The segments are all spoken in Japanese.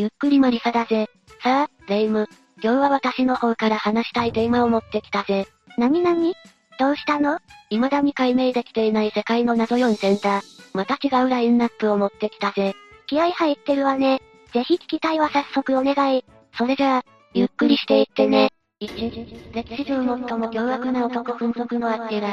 ゆっくりマリサだぜ。さあ、レ夢ム。今日は私の方から話したいテーマを持ってきたぜ。なになにどうしたの？未だに解明できていない世界の謎4選だ。また違うラインナップを持ってきたぜ。気合入ってるわね。ぜひ聞きたいわ早速お願い。それじゃあ、ゆっくりしていってね。1、歴史上最も凶悪な男奮属のアッケラ。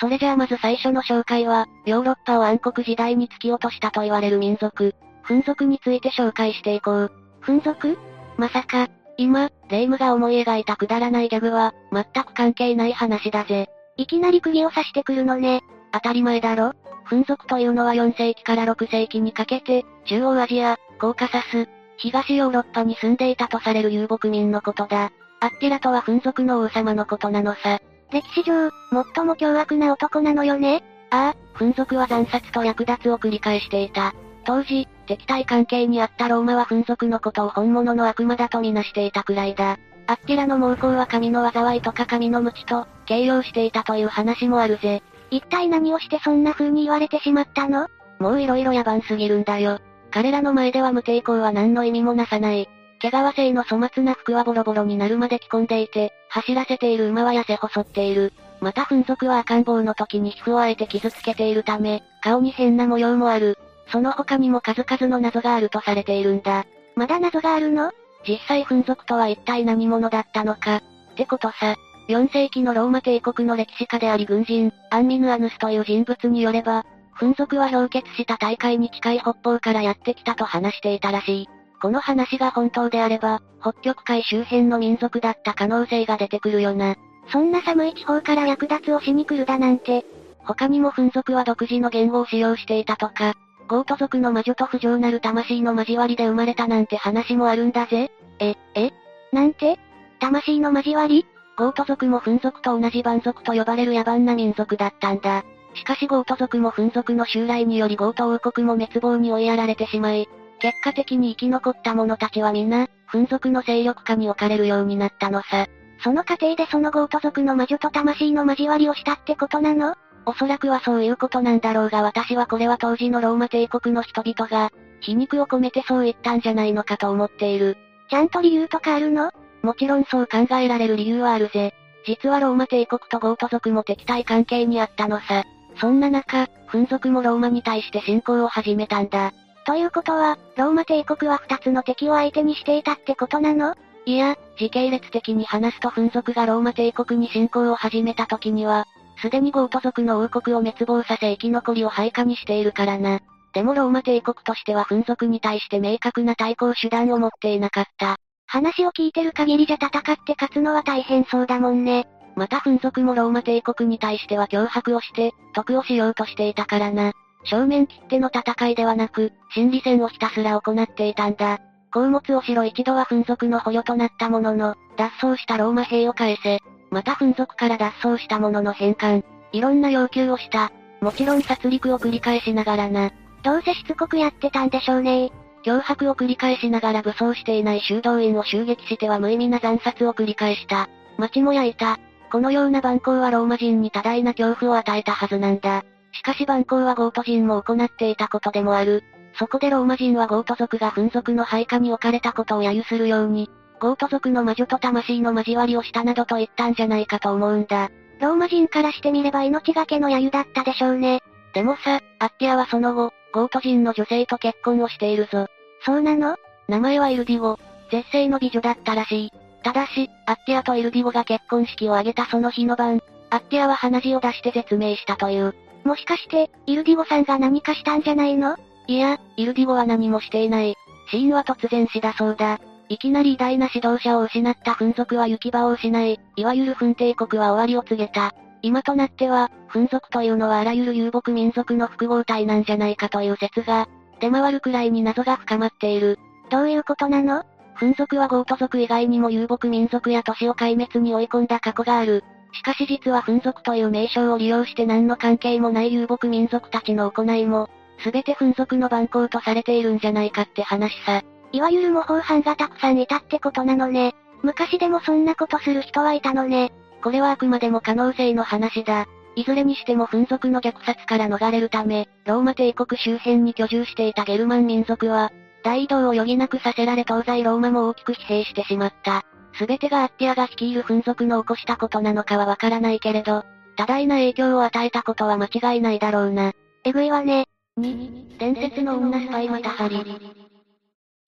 それじゃあまず最初の紹介は、ヨーロッパを暗黒時代に突き落としたと言われる民族、奮属について紹介していこう。奮属まさか、今、レイムが思い描いたくだらないギャグは、全く関係ない話だぜ。いきなり釘を刺してくるのね。当たり前だろ奮属というのは4世紀から6世紀にかけて、中央アジア、コーカサス、東ヨーロッパに住んでいたとされる遊牧民のことだ。アッケラとは奮属の王様のことなのさ。歴史上、最も凶悪な男なのよねああ、奮属は惨殺と略奪を繰り返していた。当時、敵対関係にあったローマは奮属のことを本物の悪魔だとみなしていたくらいだ。アッケラの猛攻は神の災いとか神の無知と、形容していたという話もあるぜ。一体何をしてそんな風に言われてしまったの？もう色々野蛮すぎるんだよ。彼らの前では無抵抗は何の意味もなさない。毛皮製の粗末な服はボロボロになるまで着込んでいて、走らせている馬は痩せ細っている。また粉属は赤ん坊の時に皮膚をあえて傷つけているため、顔に変な模様もある。その他にも数々の謎があるとされているんだ。まだ謎があるの？実際粉属とは一体何者だったのか？ってことさ。4世紀のローマ帝国の歴史家であり軍人、アンミヌアヌスという人物によれば、粉属は氷結した大会に近い北方からやってきたと話していたらしい。この話が本当であれば、北極海周辺の民族だった可能性が出てくるよな。そんな寒い地方から略奪をしに来るだなんて。他にもフン族は独自の言語を使用していたとか、ゴート族の魔女と不浄なる魂の交わりで生まれたなんて話もあるんだぜ。え、え？なんて？魂の交わり？ゴート族もフン族と同じ蛮族と呼ばれる野蛮な民族だったんだ。しかしゴート族もフン族の襲来によりゴート王国も滅亡に追いやられてしまい、結果的に生き残った者たちは皆、フン族の勢力下に置かれるようになったのさ。その過程でそのゴート族の魔女と魂の交わりをしたってことなの？おそらくはそういうことなんだろうが私はこれは当時のローマ帝国の人々が、皮肉を込めてそう言ったんじゃないのかと思っている。ちゃんと理由とかあるの？もちろんそう考えられる理由はあるぜ。実はローマ帝国とゴート族も敵対関係にあったのさ。そんな中、フン族もローマに対して侵攻を始めたんだ。ということは、ローマ帝国は二つの敵を相手にしていたってことなの？いや、時系列的に話すと粉族がローマ帝国に侵攻を始めた時には、すでにゴート族の王国を滅亡させ生き残りを配下にしているからな。でもローマ帝国としては粉族に対して明確な対抗手段を持っていなかった。話を聞いてる限りじゃ戦って勝つのは大変そうだもんね。また粉族もローマ帝国に対しては脅迫をして、得をしようとしていたからな。正面切っての戦いではなく、心理戦をひたすら行っていたんだ。宝物をしろ一度は粉族の捕虜となったものの、脱走したローマ兵を返せ。また粉族から脱走したものの返還。いろんな要求をした。もちろん殺戮を繰り返しながらな。どうせしつこくやってたんでしょうね脅迫を繰り返しながら武装していない修道院を襲撃しては無意味な惨殺を繰り返した。街も焼いた。このような蛮行はローマ人に多大な恐怖を与えたはずなんだ。しかし蛮行はゴート人も行っていたことでもある。そこでローマ人はゴート族がフン族の配下に置かれたことを揶揄するように、ゴート族の魔女と魂の交わりをしたなどと言ったんじゃないかと思うんだ。ローマ人からしてみれば命がけの揶揄だったでしょうね。でもさ、アッティラはその後、ゴート人の女性と結婚をしているぞ。そうなの？名前はイルディコ。絶世の美女だったらしい。ただし、アッティラとイルディコが結婚式を挙げたその日の晩、アッティラは鼻血を出して絶命したという。もしかして、イルディゴさんが何かしたんじゃないの？いや、イルディゴは何もしていない。死因は突然死だそうだ。いきなり偉大な指導者を失った粉族は行き場を失い、いわゆる粉帝国は終わりを告げた。今となっては、粉族というのはあらゆる遊牧民族の複合体なんじゃないかという説が、出回るくらいに謎が深まっている。どういうことなの？フン族はゴート族以外にも遊牧民族や都市を壊滅に追い込んだ過去がある。しかし実はフン族という名称を利用して何の関係もない遊牧民族たちの行いも、すべてフン族の番号とされているんじゃないかって話さ。いわゆる模倣犯がたくさんいたってことなのね。昔でもそんなことする人はいたのね。これはあくまでも可能性の話だ。いずれにしても紛族の虐殺から逃れるため、ローマ帝国周辺に居住していたゲルマン民族は、大移動を余儀なくさせられ東西ローマも大きく疲弊してしまった。すべてがアッティアが率いる紛族の起こしたことなのかはわからないけれど、多大な影響を与えたことは間違いないだろうな。えぐいわね。2、伝説の女スパイマタハリ。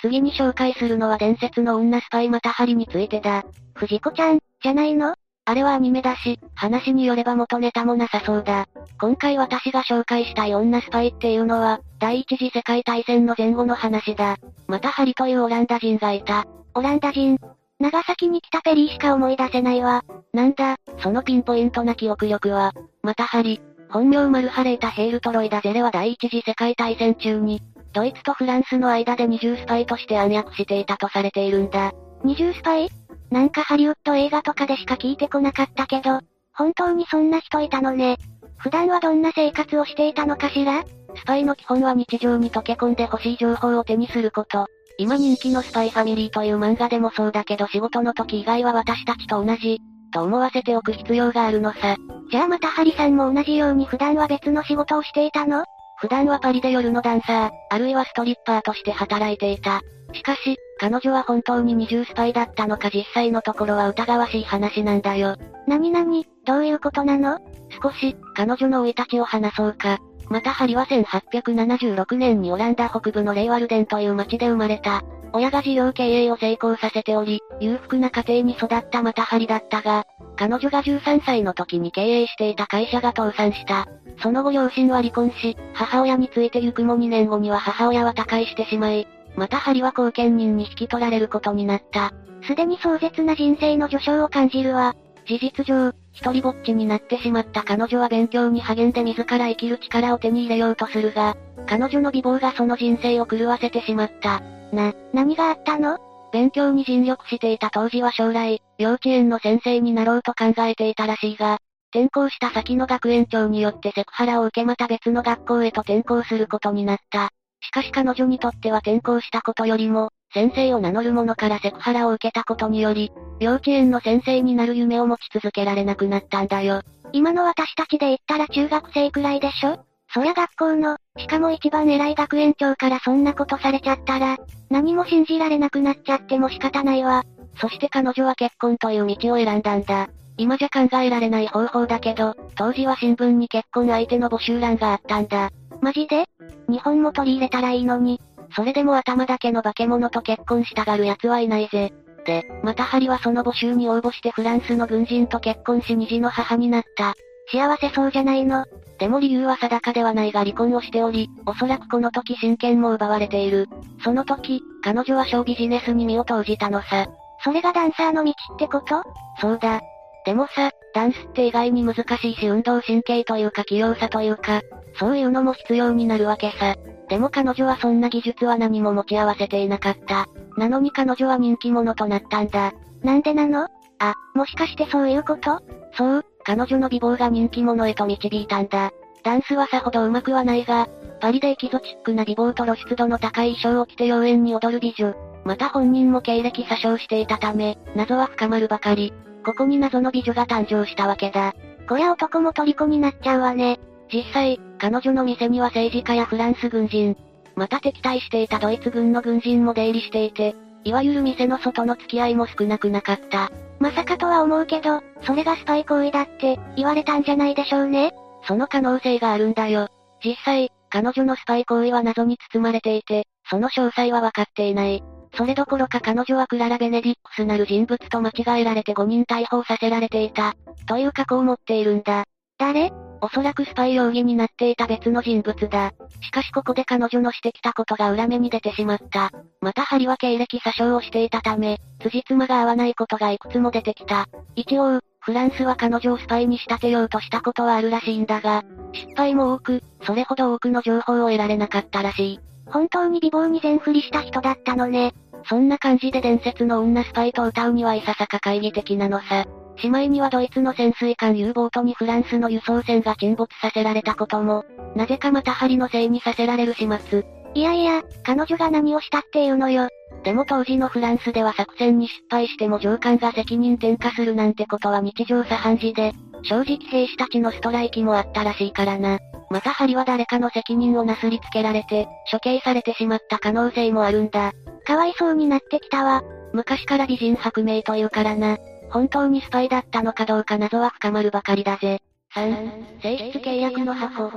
次に紹介するのは伝説の女スパイマタハリについてだ。藤子ちゃん、じゃないの？あれはアニメだし、話によれば元ネタもなさそうだ。今回私が紹介したい女スパイっていうのは、第一次世界大戦の前後の話だ。またハリというオランダ人がいた。オランダ人長崎に来たペリーしか思い出せないわ。なんだ、そのピンポイントな記憶力は。またハリ。本名マルハレータ・ヘールトロイダ・ゼレは第一次世界大戦中に、ドイツとフランスの間で二重スパイとして暗躍していたとされているんだ。二重スパイ？なんかハリウッド映画とかでしか聞いてこなかったけど、本当にそんな人いたのね。普段はどんな生活をしていたのかしら？スパイの基本は日常に溶け込んで欲しい情報を手にすること。今人気のスパイファミリーという漫画でもそうだけど仕事の時以外は私たちと同じ、と思わせておく必要があるのさ。じゃあまたハリさんも同じように普段は別の仕事をしていたの？普段はパリで夜のダンサー、あるいはストリッパーとして働いていた。しかし、彼女は本当に二重スパイだったのか実際のところは疑わしい話なんだよ。なになに、どういうことなの？少し、彼女の生い立ちを話そうか。またハリは1876年にオランダ北部のレイワルデンという町で生まれた。親が事業経営を成功させており、裕福な家庭に育ったまたハリだったが、彼女が13歳の時に経営していた会社が倒産した。その後両親は離婚し、母親についてゆくも2年後には母親は他界してしまい、またハリは後見人に引き取られることになった。すでに壮絶な人生の序章を感じるわ。事実上、一人ぼっちになってしまった彼女は勉強に励んで自ら生きる力を手に入れようとするが、彼女の美貌がその人生を狂わせてしまった。な、何があったの？勉強に尽力していた当時は将来、幼稚園の先生になろうと考えていたらしいが、転校した先の学園長によってセクハラを受けまた別の学校へと転校することになった。しかし彼女にとっては転校したことよりも、先生を名乗る者からセクハラを受けたことにより、幼稚園の先生になる夢を持ち続けられなくなったんだよ。今の私たちで言ったら中学生くらいでしょ？そりゃ学校の、しかも一番偉い学園長からそんなことされちゃったら、何も信じられなくなっちゃっても仕方ないわ。そして彼女は結婚という道を選んだんだ。今じゃ考えられない方法だけど、当時は新聞に結婚相手の募集欄があったんだ。マジで？日本も取り入れたらいいのに。それでも頭だけの化け物と結婚したがる奴はいないぜ。で、またハリはその募集に応募してフランスの軍人と結婚し二児の母になった。幸せそうじゃないの？でも理由は定かではないが離婚をしており、おそらくこの時親権も奪われている。その時、彼女はショービジネスに身を投じたのさ。それがダンサーの道ってこと？そうだ。でもさ、ダンスって意外に難しいし運動神経というか器用さというか、そういうのも必要になるわけさ。でも彼女はそんな技術は何も持ち合わせていなかった。なのに彼女は人気者となったんだ。なんでなの？あ、もしかしてそういうこと？そう、彼女の美貌が人気者へと導いたんだ。ダンスはさほど上手くはないが、パリでエキゾチックな美貌と露出度の高い衣装を着て妖艶に踊る美女。また本人も経歴詐称していたため、謎は深まるばかり。ここに謎の美女が誕生したわけだ。こりゃ男も虜になっちゃうわね。実際、彼女の店には政治家やフランス軍人、また敵対していたドイツ軍の軍人も出入りしていて、いわゆる店の外の付き合いも少なくなかった。まさかとは思うけど、それがスパイ行為だって、言われたんじゃないでしょうね。その可能性があるんだよ。実際、彼女のスパイ行為は謎に包まれていて、その詳細は分かっていない。それどころか彼女はクララ・ベネディックスなる人物と間違えられて5人逮捕させられていた。という過去を持っているんだ。誰？おそらくスパイ容疑になっていた別の人物だ。しかしここで彼女のしてきたことが裏目に出てしまった。またハリは経歴詐称をしていたため、辻褄が合わないことがいくつも出てきた。一応、フランスは彼女をスパイに仕立てようとしたことはあるらしいんだが、失敗も多く、それほど多くの情報を得られなかったらしい。本当に美貌に全振りした人だったのね。そんな感じで伝説の女スパイと歌うにはいささか懐疑的なのさ。姉妹にはドイツの潜水艦 U ボートにフランスの輸送船が沈没させられたことも、なぜかまた針のせいにさせられる始末。いやいや、彼女が何をしたっていうのよ。でも当時のフランスでは作戦に失敗しても上官が責任転嫁するなんてことは日常茶飯事で、正直兵士たちのストライキもあったらしいからな。また針は誰かの責任をなすりつけられて、処刑されてしまった可能性もあるんだ。かわいそうになってきたわ。昔から美人白名というからな。本当にスパイだったのかどうか謎は深まるばかりだぜ。3、性質契約の箱。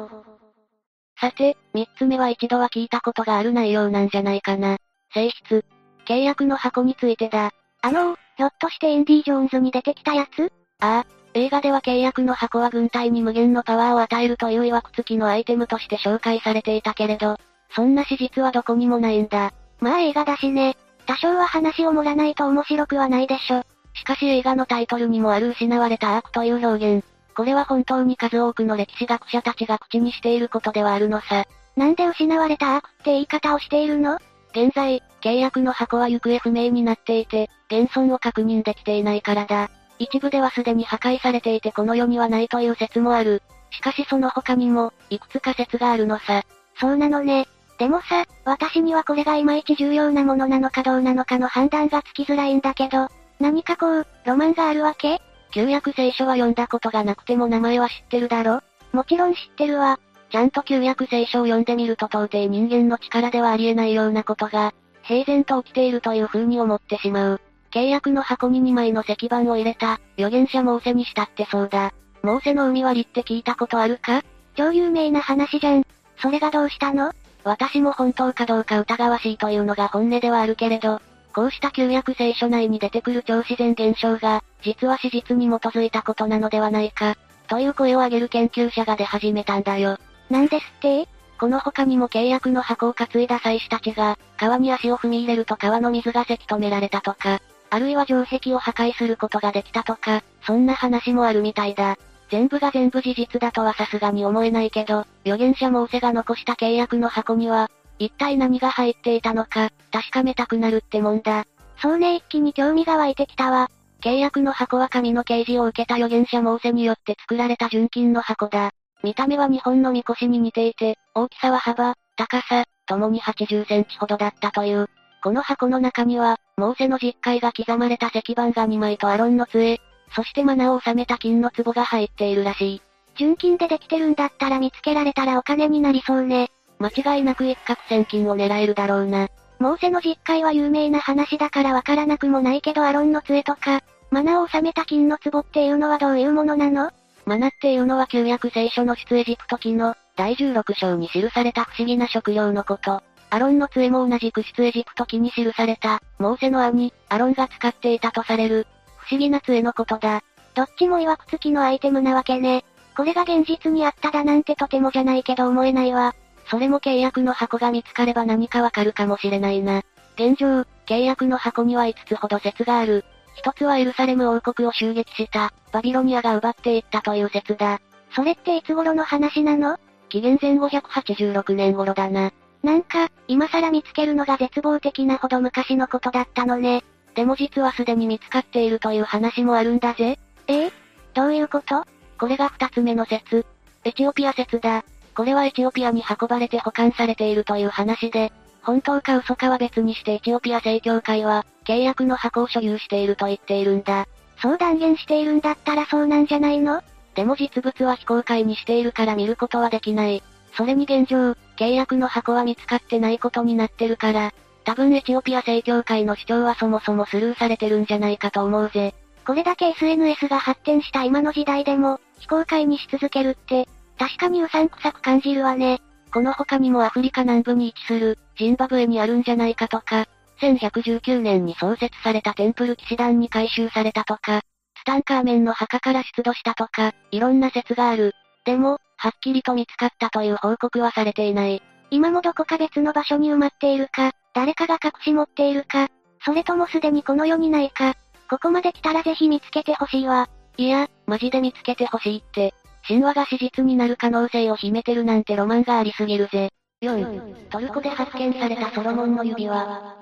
さて、三つ目は一度は聞いたことがある内容なんじゃないかな。性質。契約の箱についてだ。あのー、ひょっとしてインディ・ジョーンズに出てきたやつ？ああ、映画では契約の箱は軍隊に無限のパワーを与えるという曰く付きのアイテムとして紹介されていたけれど、そんな史実はどこにもないんだ。まあ映画だしね。多少は話を盛らないと面白くはないでしょ。しかし映画のタイトルにもある失われたアークという表現。これは本当に数多くの歴史学者たちが口にしていることではあるのさ。なんで失われたアークって言い方をしているの？現在、契約の箱は行方不明になっていて、現存を確認できていないからだ。一部ではすでに破壊されていてこの世にはないという説もある。しかしその他にも、いくつか説があるのさ。そうなのね。でもさ、私にはこれがいまいち重要なものなのかどうなのかの判断がつきづらいんだけど、何かこう、ロマンがあるわけ？旧約聖書は読んだことがなくても名前は知ってるだろ？もちろん知ってるわ。ちゃんと旧約聖書を読んでみると到底人間の力ではありえないようなことが、平然と起きているという風に思ってしまう。契約の箱に2枚の石板を入れた、預言者モーセにしたってそうだ。モーセの海割りって聞いたことあるか？超有名な話じゃん。それがどうしたの？私も本当かどうか疑わしいというのが本音ではあるけれど、こうした旧約聖書内に出てくる超自然現象が、実は史実に基づいたことなのではないか、という声を上げる研究者が出始めたんだよ。なんですって？この他にも契約の箱を担いだ祭司たちが、川に足を踏み入れると川の水がせき止められたとか、あるいは城壁を破壊することができたとか、そんな話もあるみたいだ。全部が全部事実だとはさすがに思えないけど、預言者モーセが残した契約の箱には、一体何が入っていたのか、確かめたくなるってもんだ。そうね一気に興味が湧いてきたわ。契約の箱は神の啓示を受けた預言者モーセによって作られた純金の箱だ。見た目は日本のみこしに似ていて、大きさは幅、高さ、ともに80センチほどだったという。この箱の中には、モーセの実会が刻まれた石板が2枚とアロンの杖、そしてマナを収めた金の壺が入っているらしい。純金でできてるんだったら見つけられたらお金になりそうね。間違いなく一攫千金を狙えるだろうな。モーセの実会は有名な話だからわからなくもないけどアロンの杖とか、マナを収めた金の壺っていうのはどういうものなの？マナっていうのは旧約聖書の出エジプト記の第16章に記された不思議な食料のこと。アロンの杖も同じく出エジプト記に記された、モーセの兄、アロンが使っていたとされる、不思議な杖のことだ。どっちも曰く付きのアイテムなわけね。これが現実にあっただなんてとてもじゃないけど思えないわ。それも契約の箱が見つかれば何かわかるかもしれないな。現状、契約の箱には5つほど説がある。一つはエルサレム王国を襲撃した、バビロニアが奪っていったという説だ。それっていつ頃の話なの？紀元前586年頃だな。なんか、今更見つけるのが絶望的なほど昔のことだったのね。でも実はすでに見つかっているという話もあるんだぜ。ええ？どういうこと？これが二つ目の説。エチオピア説だ。これはエチオピアに運ばれて保管されているという話で、本当か嘘かは別にしてエチオピア正教会は、契約の箱を所有していると言っているんだ。そう断言しているんだったらそうなんじゃないの？でも実物は非公開にしているから見ることはできない。それに現状、契約の箱は見つかってないことになってるから、多分エチオピア正教会の主張はそもそもスルーされてるんじゃないかと思うぜ。これだけ SNS が発展した今の時代でも、非公開にし続けるって、確かにうさんくさく感じるわね。この他にもアフリカ南部に位置する、ジンバブエにあるんじゃないかとか、1119年に創設されたテンプル騎士団に回収されたとか、ツタンカーメンの墓から出土したとか、いろんな説がある。でも、はっきりと見つかったという報告はされていない。今もどこか別の場所に埋まっているか、誰かが隠し持っているか、それともすでにこの世にないか、ここまで来たらぜひ見つけてほしいわ。いや、マジで見つけてほしいって。神話が史実になる可能性を秘めてるなんてロマンがありすぎるぜ。4、トルコで発見されたソロモンの指輪。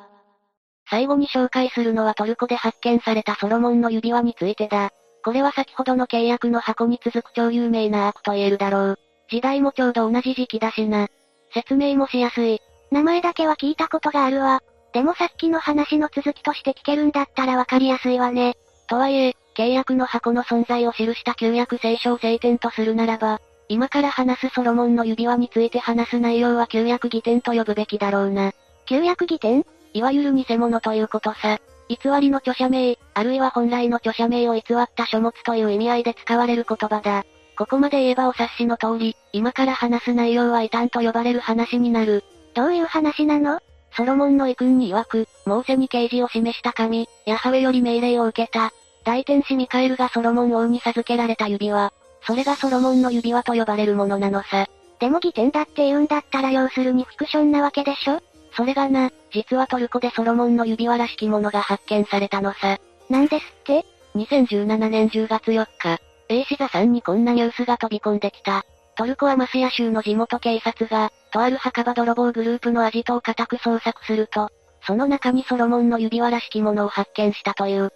最後に紹介するのはトルコで発見されたソロモンの指輪についてだ。これは先ほどの契約の箱に続く超有名なアークと言えるだろう。時代もちょうど同じ時期だしな。説明もしやすい。名前だけは聞いたことがあるわ。でもさっきの話の続きとして聞けるんだったらわかりやすいわね。とはいえ、契約の箱の存在を記した旧約聖書を聖典とするならば、今から話すソロモンの指輪について話す内容は旧約義典と呼ぶべきだろうな。旧約義典？いわゆる偽物ということさ。偽りの著者名、あるいは本来の著者名を偽った書物という意味合いで使われる言葉だ。ここまで言えばお察しの通り、今から話す内容は異端と呼ばれる話になる。どういう話なの？ソロモンの遺訓に曰く、モーセに啓示を示した神、ヤハウェより命令を受けた。大天使ミカエルがソロモン王に授けられた指輪。それがソロモンの指輪と呼ばれるものなのさ。でも義典だって言うんだったら要するにフィクションなわけでしょ？それがな、実はトルコでソロモンの指輪らしきものが発見されたのさ。なんですって ?2017 年10月4日、A シザさんにこんなニュースが飛び込んできた。トルコはマスヤ州の地元警察が、とある墓場泥棒グループのアジトを固く捜索すると、その中にソロモンの指輪らしきものを発見したという。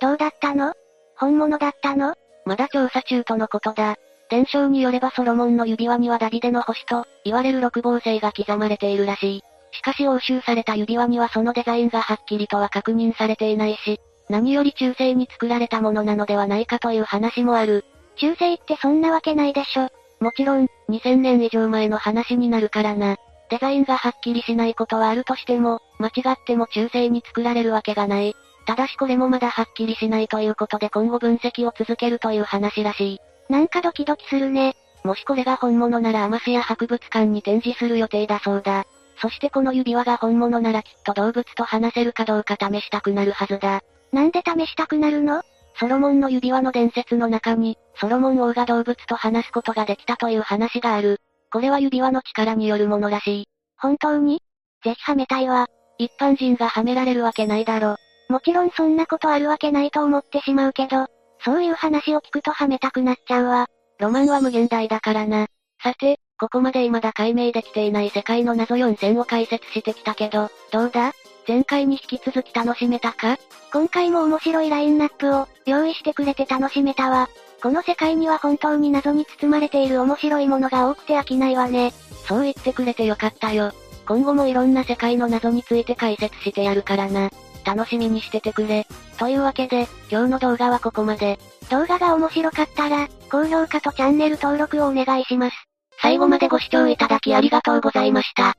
どうだったの？本物だったの？まだ調査中とのことだ。伝承によればソロモンの指輪にはダビデの星と、言われる六芒星が刻まれているらしい。しかし押収された指輪にはそのデザインがはっきりとは確認されていないし、何より中世に作られたものなのではないかという話もある。中世ってそんなわけないでしょ。もちろん、2000年以上前の話になるからな。デザインがはっきりしないことはあるとしても、間違っても中世に作られるわけがない。ただしこれもまだはっきりしないということで今後分析を続けるという話らしい。なんかドキドキするね。もしこれが本物ならアマスヤ博物館に展示する予定だそうだ。そしてこの指輪が本物ならきっと動物と話せるかどうか試したくなるはずだ。なんで試したくなるの？ソロモンの指輪の伝説の中に、ソロモン王が動物と話すことができたという話がある。これは指輪の力によるものらしい。本当に？ぜひはめたいわ。一般人がはめられるわけないだろ。もちろんそんなことあるわけないと思ってしまうけど、そういう話を聞くとはめたくなっちゃうわ。ロマンは無限大だからな。さて、ここまで未だ解明できていない世界の謎4選を解説してきたけど、どうだ？前回に引き続き楽しめたか？今回も面白いラインナップを用意してくれて楽しめたわ。この世界には本当に謎に包まれている面白いものが多くて飽きないわね。そう言ってくれてよかったよ。今後もいろんな世界の謎について解説してやるからな。楽しみにしててくれ。というわけで、今日の動画はここまで。動画が面白かったら、高評価とチャンネル登録をお願いします。最後までご視聴いただきありがとうございました。